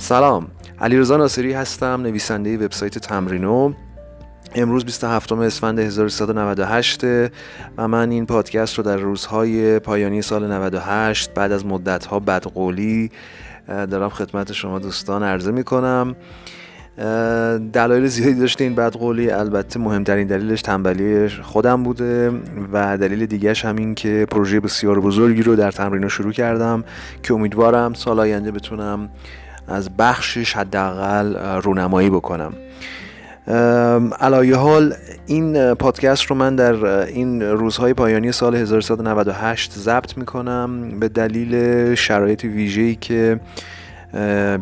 سلام. علیرضا ناصری هستم نویسنده وبسایت تمرینو. امروز 27 اسفند 1398 و من این پادکست رو در روزهای پایانی سال 98 بعد از مدتها بدقولی دارم خدمت شما دوستان عرضه می کنم دلایل زیادی داشته این بدقولی البته مهمترین دلیلش تنبلی خودم بوده و دلیل دیگهش همین که پروژه بسیار بزرگی رو در تمرین شروع کردم که امیدوارم سال آینده بتونم از بخشش حداقل رونمایی بکنم. علایه حال این پادکست رو من در این روزهای پایانی سال 1398 ضبط می‌کنم به دلیل شرایط ویژه‌ای که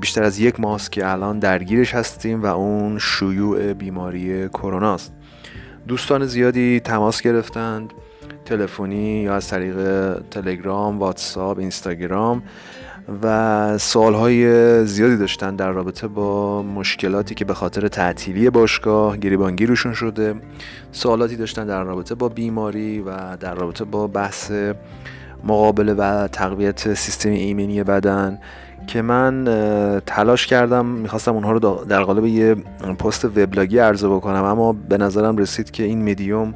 بیشتر از یک ماه که الان درگیرش هستیم و اون شیوع بیماری کرونا است دوستان زیادی تماس گرفتند تلفنی یا از طریق تلگرام، واتساپ، اینستاگرام. و سوالهای زیادی داشتن در رابطه با مشکلاتی که به خاطر تعطیلی باشگاه گریبانگی روشون شده. سوالاتی داشتن در رابطه با بیماری و در رابطه با بحث مقابله و تقویت سیستم ایمنی بدن که من تلاش کردم می‌خواستم اونها رو در قالب یه پست وبلاگی عرضه بکنم اما به نظرم رسید که این مدیوم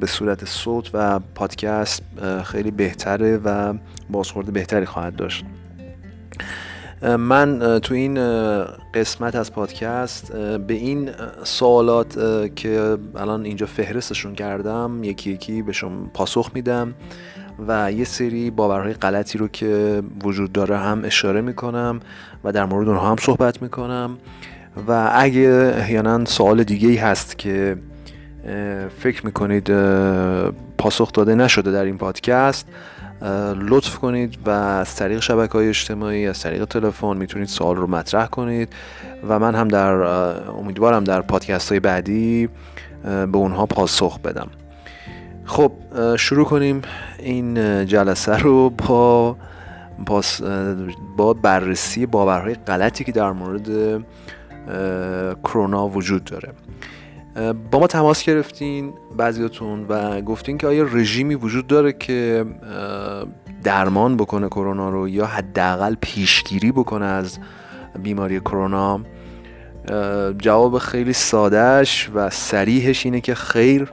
به صورت صوت و پادکست خیلی بهتره و بازخورد بهتری خواهد داشت. من تو این قسمت از پادکست به این سوالات که الان اینجا فهرستشون کردم یکی یکی به شما پاسخ میدم و یه سری باورهای غلطی رو که وجود داره هم اشاره می‌کنم و در مورد اونها هم صحبت می‌کنم. و اگه احیانا سوال دیگه ای هست که فکر می‌کنید پاسخ داده نشده در این پادکست لطف کنید و از طریق شبکه های اجتماعی از طریق تلفن می‌تونید سوال رو مطرح کنید و من هم در امیدوارم در پادکست های بعدی به اونها پاسخ بدم. خب شروع کنیم این جلسه رو با با بررسی باورهای غلطی که در مورد کرونا وجود داره. با ما تماس گرفتین بعضیاتون و گفتین که آیا رژیمی وجود داره که درمان بکنه کرونا رو یا حداقل پیشگیری بکنه از بیماری کرونا؟ جواب خیلی سادهش و سریحش اینه که خیر.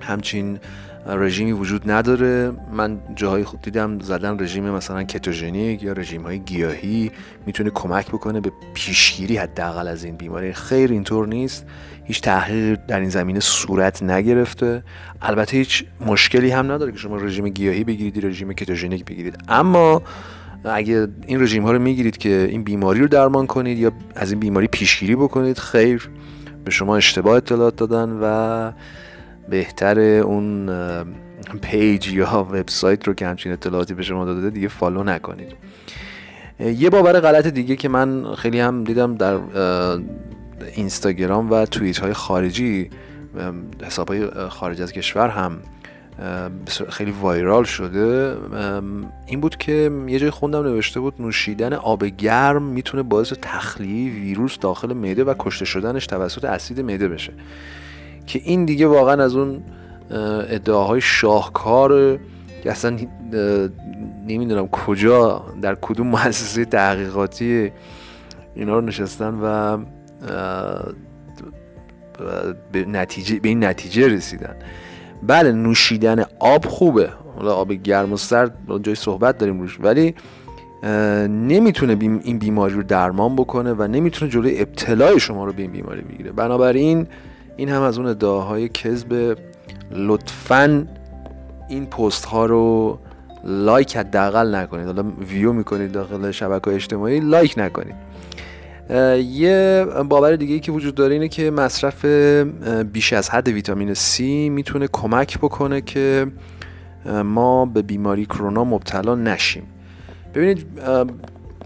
همچین رژیمی وجود نداره. من جاهای خود دیدم زدن رژیم مثلا کتوژنیک یا رژیم های گیاهی می‌تونه کمک بکنه به پیشگیری حداقل از این بیماری. خیر اینطور نیست. هیچ تحقیق در این زمینه صورت نگرفته. البته هیچ مشکلی هم نداره که شما رژیم گیاهی بگیرید رژیم کتوژنیک بگیرید. اما اگه این رژیم ها رو می‌گیرید که این بیماری رو درمان کنید یا از این بیماری پیشگیری بکنید خیر. به شما اشتباه اطلاعات دادن و بهتره اون page یا وبسایت رو که همچین اطلاعاتی به شما داده دیگه follow نکنید. یه باور غلط دیگه که من خیلی هم دیدم در اینستاگرام و توییت های خارجی حساب های خارج از کشور هم خیلی وایرال شده. این بود که یه جای خوندم نوشته بود نوشیدن آب گرم می‌تونه باعث تخلیه ویروس داخل معده و کشته شدنش توسط اسید معده بشه. که این دیگه واقعا از اون ادعاهای شاهکار که اصلا نمی‌دونم کجا در کدوم مؤسسه تحقیقاتی اینا رو نشستن و به نتیجه به این نتیجه رسیدن. بله نوشیدن آب خوبه. حالا آب گرم و سرد جای صحبت داریم روش. ولی نمی‌تونه این بیماری رو درمان بکنه و نمی‌تونه جلوی ابتلای شما رو به این بیماری بگیره. بنابراین این هم از اون ادعاهای کذب. لطفا این پست ها رو لایک حداقل نکنید. حالا ویو می‌کنید داخل شبکه اجتماعی لایک نکنید. یه باور دیگه ای که وجود داره اینه که مصرف بیش از حد ویتامین C می‌تونه کمک بکنه که ما به بیماری کرونا مبتلا نشیم. ببینید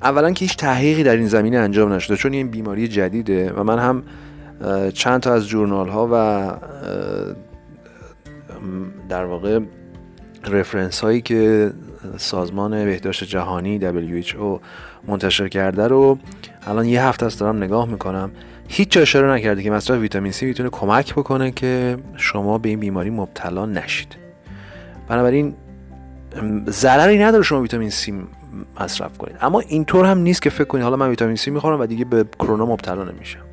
اولا که هیچ تحقیقی در این زمینه انجام نشده چون این بیماری جدیده و من هم چند تا از جورنال ها و در واقع رفرنس هایی که سازمان بهداشت جهانی WHO منتشر کرده رو الان یه هفته است دارم نگاه می‌کنم. هیچ اشاره نکرده که مصرف ویتامین C می‌تونه کمک بکنه که شما به این بیماری مبتلا نشید. بنابراین ضرری نداره شما ویتامین C مصرف کنید. اما اینطور هم نیست که فکر کنید حالا من ویتامین سی می‌خورم و دیگه به کرونا مبتلا نمیشم.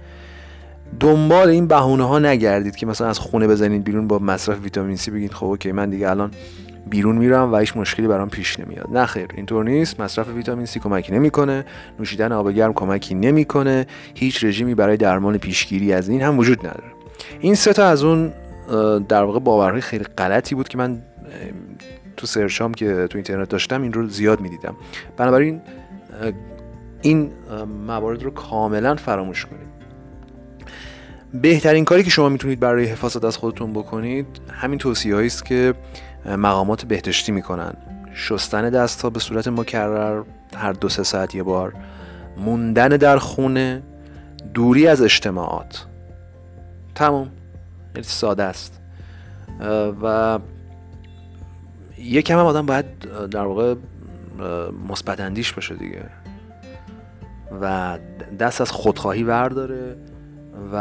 دنبال این بهونه ها نگردید که مثلا از خونه بزنید بیرون با مصرف ویتامین سی بگید خب اوکی من دیگه الان بیرون میرم و هیچ مشکلی برام پیش نمیاد. نه خیر اینطور نیست. مصرف ویتامین سی کمکی نمی‌کنه نوشیدن آب گرم کمکی نمی‌کنه هیچ رژیمی برای درمان پیشگیری از این هم وجود نداره. این سه تا از اون در واقع باورهای خیلی غلطی بود که من تو سرچام که تو اینترنت داشتم این رو زیاد می‌دیدم. بنابراین این موارد رو کاملا فراموش کنید. بهترین کاری که شما می‌تونید برای حفاظت از خودتون بکنید همین توصیه است که مقامات بهداشتی می‌کنن. شستن دست ها به صورت مکرر هر دو سه ساعت یه بار. موندن در خونه دوری از اجتماعات. تموم. خیلی ساده است. و یکم هم آدم باید در واقع مثبت اندیش باشه دیگه. و دست از خودخواهی ورداره و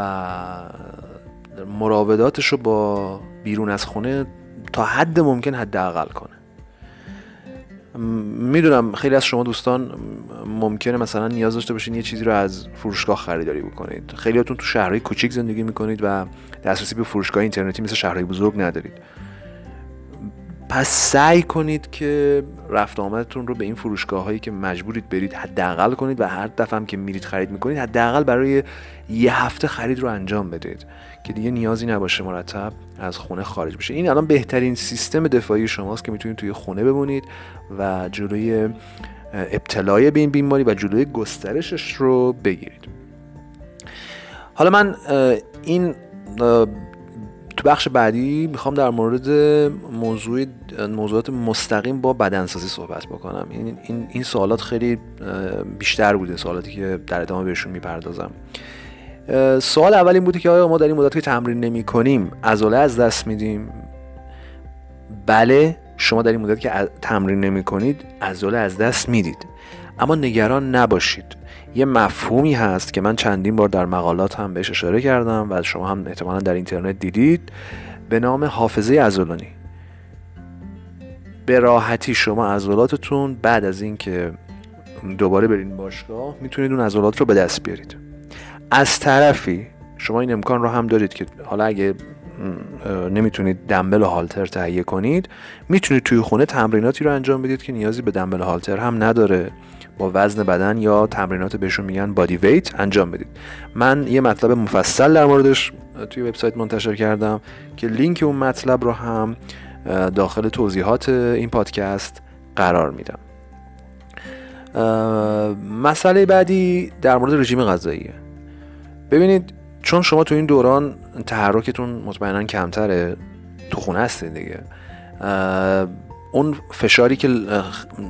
مراوداتش رو با بیرون از خونه تا حد ممکن حداقل کنه. می‌دونم خیلی از شما دوستان ممکنه مثلا نیاز داشته باشین یه چیزی رو از فروشگاه خریداری بکنید. خیلیاتون تو شهرهای کوچیک زندگی می‌کنید و دسترسی به فروشگاه اینترنتی مثل شهرهای بزرگ ندارید. پس سعی کنید که رفت آمدتون رو به این فروشگاه هایی که مجبورید برید حداقل کنید و هر دفعه که میرید خرید می‌کنید حداقل برای یه هفته خرید رو انجام بدید که دیگه نیازی نباشه مرتب از خونه خارج بشه. این الان بهترین سیستم دفاعی شماست که می‌تونید توی خونه بمونید و جلوی ابتلای به این بیماری و جلوی گسترشش رو بگیرید. حالا من این بخش بعدی می‌خوام در مورد موضوع موضوعات مستقیم با بدنسازی صحبت بکنم. این, این, این سوالات خیلی بیشتر بوده سوالاتی که در ادامه بهشون می‌پردازم. سوال اول این بوده که آیا ما در این مدت که تمرین نمی کنیم عضله از دست میدیم؟ بله شما در این مدت که تمرین نمی کنید عضله از دست می‌دید. اما نگران نباشید. یه مفهومی هست که من چندین بار در مقالات هم بهش اشاره کردم و شما هم احتمالا در اینترنت دیدید. به نام حافظه عضلانی. به راحتی شما عضلاتتون بعد از اینکه دوباره برین باشگاه می‌تونید اون عضلات رو به دست بیارید. از طرفی شما این امکان رو هم دارید که حالا اگه نمی‌تونید دنبل و هالتر تهیه کنید می‌تونید توی خونه تمریناتی رو انجام بدید که نیازی به دنبل و هالتر هم نداره. با وزن بدن یا تمرینات بهشون میگن بادی ویت انجام بدید. من یه مطلب مفصل در موردش توی وبسایت منتشر کردم که لینک اون مطلب رو هم داخل توضیحات این پادکست قرار میدم. مسئله بعدی در مورد رژیم غذاییه. ببینید چون شما تو این دوران تحرکتون مطمئنا کمتره تو خونه هستید دیگه اون فشاری که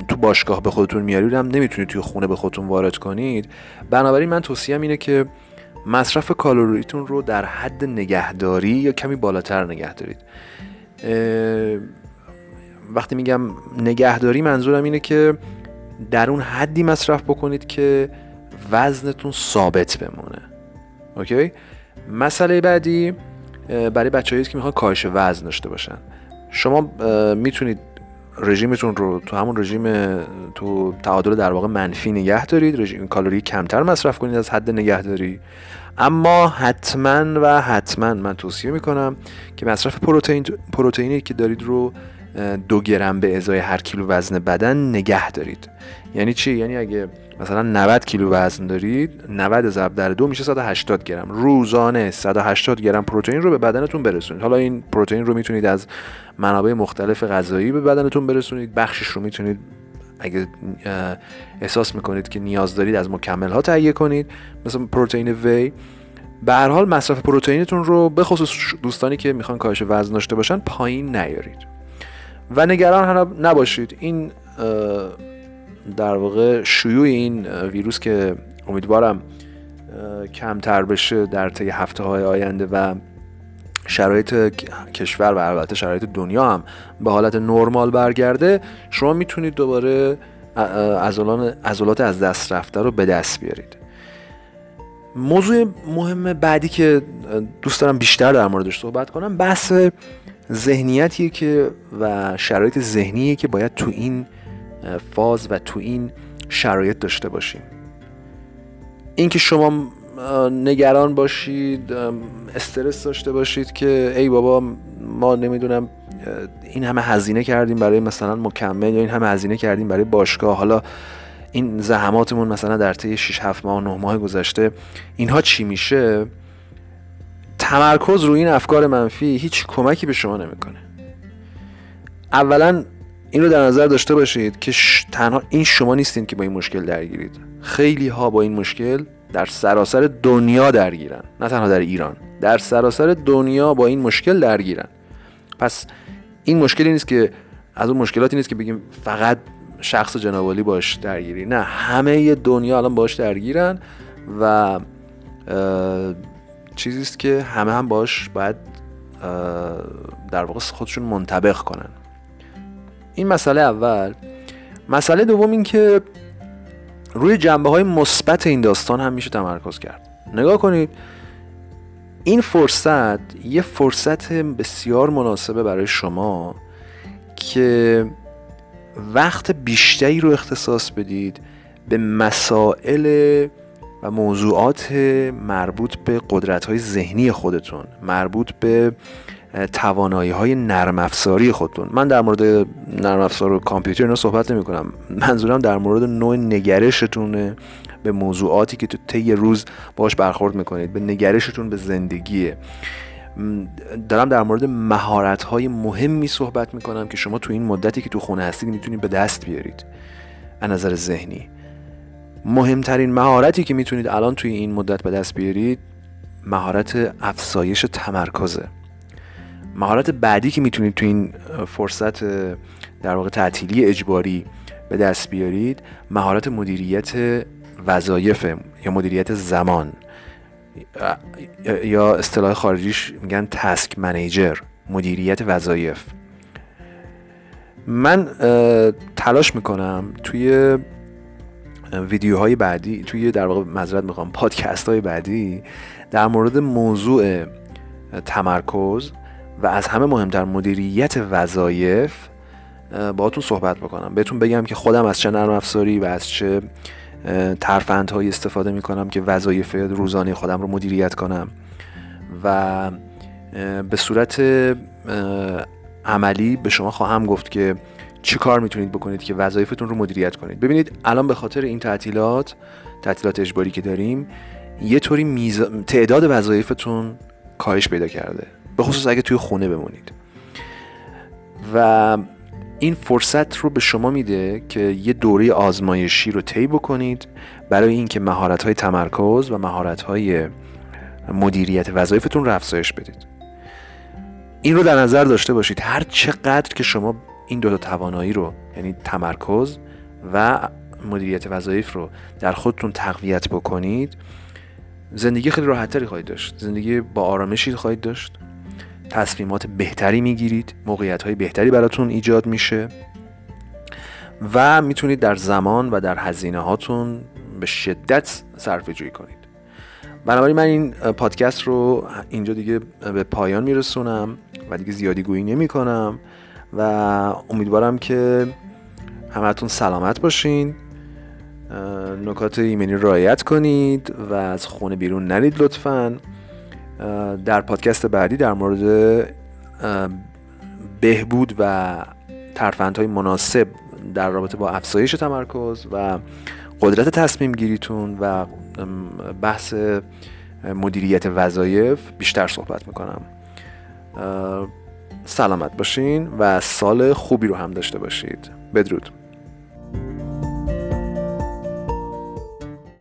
تو باشگاه به خودتون میارید هم نمی‌تونید توی خونه به خودتون وارد کنید. بنابراین من توصیم اینه که مصرف کالوریتون رو در حد نگهداری یا کمی بالاتر نگه دارید. وقتی میگم نگهداری منظورم اینه که در اون حدی مصرف بکنید که وزنتون ثابت بمونه. اوکی؟ مسئله بعدی برای بچه‌ای که می‌خوان کاهش وزن داشته باشن. شما می‌تونید رژیمتون رو تو همون رژیم تو تعادل در واقع منفی نگه دارید رژیم کالری کمتر مصرف کنید از حد نگهداری. اما حتما و حتما من توصیه می‌کنم که مصرف پروتئین پروتئینی که دارید رو دو گرم به ازای هر کیلو وزن بدن نگه دارید. یعنی چی؟ یعنی اگه مثلا 90 کیلو وزن دارید 90 ضرب در دو میشه 180 گرم. روزانه 180 گرم پروتئین رو به بدنتون برسونید. حالا این پروتئین رو می‌تونید از منابع مختلف غذایی به بدنتون برسونید. بخشش رو می‌تونید اگه احساس می‌کنید که نیاز دارید از مکمل ها تهیه کنید. مثل پروتئین وی. به هر حال مصرف پروتئینتون رو به خصوص دوستانی که می‌خوان کاهش وزن داشته باشن پایین نیارید. و نگران نباشید. این در واقع شیوع این ویروس که امیدوارم کمتر بشه در طی هفته های آینده و شرایط کشور و البته شرایط دنیا هم به حالت نرمال برگرده شما می‌تونید دوباره عضلات از دست رفته رو به دست بیارید. موضوع مهم بعدی که دوست دارم بیشتر در موردش صحبت کنم بحث ذهنیتیه که و شرایط ذهنیه که باید تو این فاز و تو این شرایط داشته باشیم. اینکه شما نگران باشید استرس داشته باشید که ای بابا ما نمی‌دونم این همه هزینه کردیم برای مثلا مکمل یا این همه هزینه کردیم برای باشگاه. حالا این زحماتمون مثلا در طی 6 7 ماه 9 ماه گذشته اینها چی میشه؟ تمرکز روی این افکار منفی هیچ کمکی به شما نمی‌کنه. اولا این رو در نظر داشته باشید که تنها این شما نیستین که با این مشکل درگیرید. خیلی ها با این مشکل در سراسر دنیا درگیرن نه تنها در ایران. در سراسر دنیا با این مشکل درگیرن. پس این مشکلی نیست که از اون مشکلاتی نیست که بگیم فقط شخص جنابالی باش درگیری. نه همه دنیا الان باش درگیرن و چیزی است که همه هم باش باید در واقع خودشون منطبق کنن. این مسئله اول. مسئله دوم این که روی جنبه های مثبت این داستان هم میشه تمرکز کرد. نگاه کنید این فرصت یه فرصت بسیار مناسبه برای شما که وقت بیشتری رو اختصاص بدید به مسائل و موضوعات مربوط به قدرت های ذهنی خودتون مربوط به توانایی های نرم افزاری خودتون. من در مورد نرم افزار و کامپیوتر اینا صحبت نمی کنم منظورم در مورد نوع نگرشتونه به موضوعاتی که تو طی روز باش برخورد می‌کنید به نگرشتون به زندگیه. دارم در مورد مهارت های مهمی صحبت می‌کنم که شما تو این مدتی که تو خونه هستید می‌تونید به دست بیارید. از نظر ذهنی. مهمترین مهارتی که می‌تونید الان توی این مدت به دست بیارید مهارت افزایش تمرکزه. مهارت بعدی که می‌تونید تو این فرصت در واقع تعطیلی اجباری به دست بیارید مهارت مدیریت وظایف یا مدیریت زمان. یا اصطلاح خارجیش میگن تسک منیجر مدیریت وظایف. من تلاش می‌کنم توی ویدیوهای بعدی توی در واقع مذرت می‌خوام پادکست های بعدی در مورد موضوع تمرکز و از همه مهمتر مدیریت وظایف باهاتون صحبت بکنم. بهتون بگم که خودم از چه نرم افزاری و از چه ترفندهایی استفاده می‌کنم که وظایف روزانه خودم رو مدیریت کنم. و به صورت عملی به شما خواهم گفت که چی کار می‌تونید بکنید که وظایفتون رو مدیریت کنید. ببینید الان به خاطر این تعطیلات تعطیلات اجباری که داریم یه طوری میز... تعداد وظایفتون کاهش پیدا کرده. به خصوص اگه توی خونه بمونید. و این فرصت رو به شما میده که یه دوره آزمایشی رو طی بکنید برای اینکه مهارت های تمرکز و مهارت های مدیریت وظایفتون رو افزایش بدید. این رو در نظر داشته باشید. هر چقدر که شما این دو تا توانایی رو یعنی تمرکز و مدیریت وظایف رو در خودتون تقویت بکنید زندگی خیلی راحتتری خواهید داشت. زندگی با آرامشی خواهید داشت. تصمیمات بهتری می‌گیرید. موقعیت های بهتری براتون ایجاد میشه. و می‌تونید در زمان و در هزینه هاتون به شدت صرفه جویی کنید. بنابراین من این پادکست رو اینجا دیگه به پایان میرسونم و دیگه زیادی گویی نمی کنم و امیدوارم که همتون سلامت باشین. نکات ایمنی رعایت کنید و از خونه بیرون نرید لطفاً. در پادکست بعدی در مورد بهبود و ترفندهای مناسب در رابطه با افزایش تمرکز و قدرت تصمیم گیریتون و بحث مدیریت وظایف بیشتر صحبت می‌کنم. سلامت باشین و سال خوبی رو هم داشته باشید. بدرود.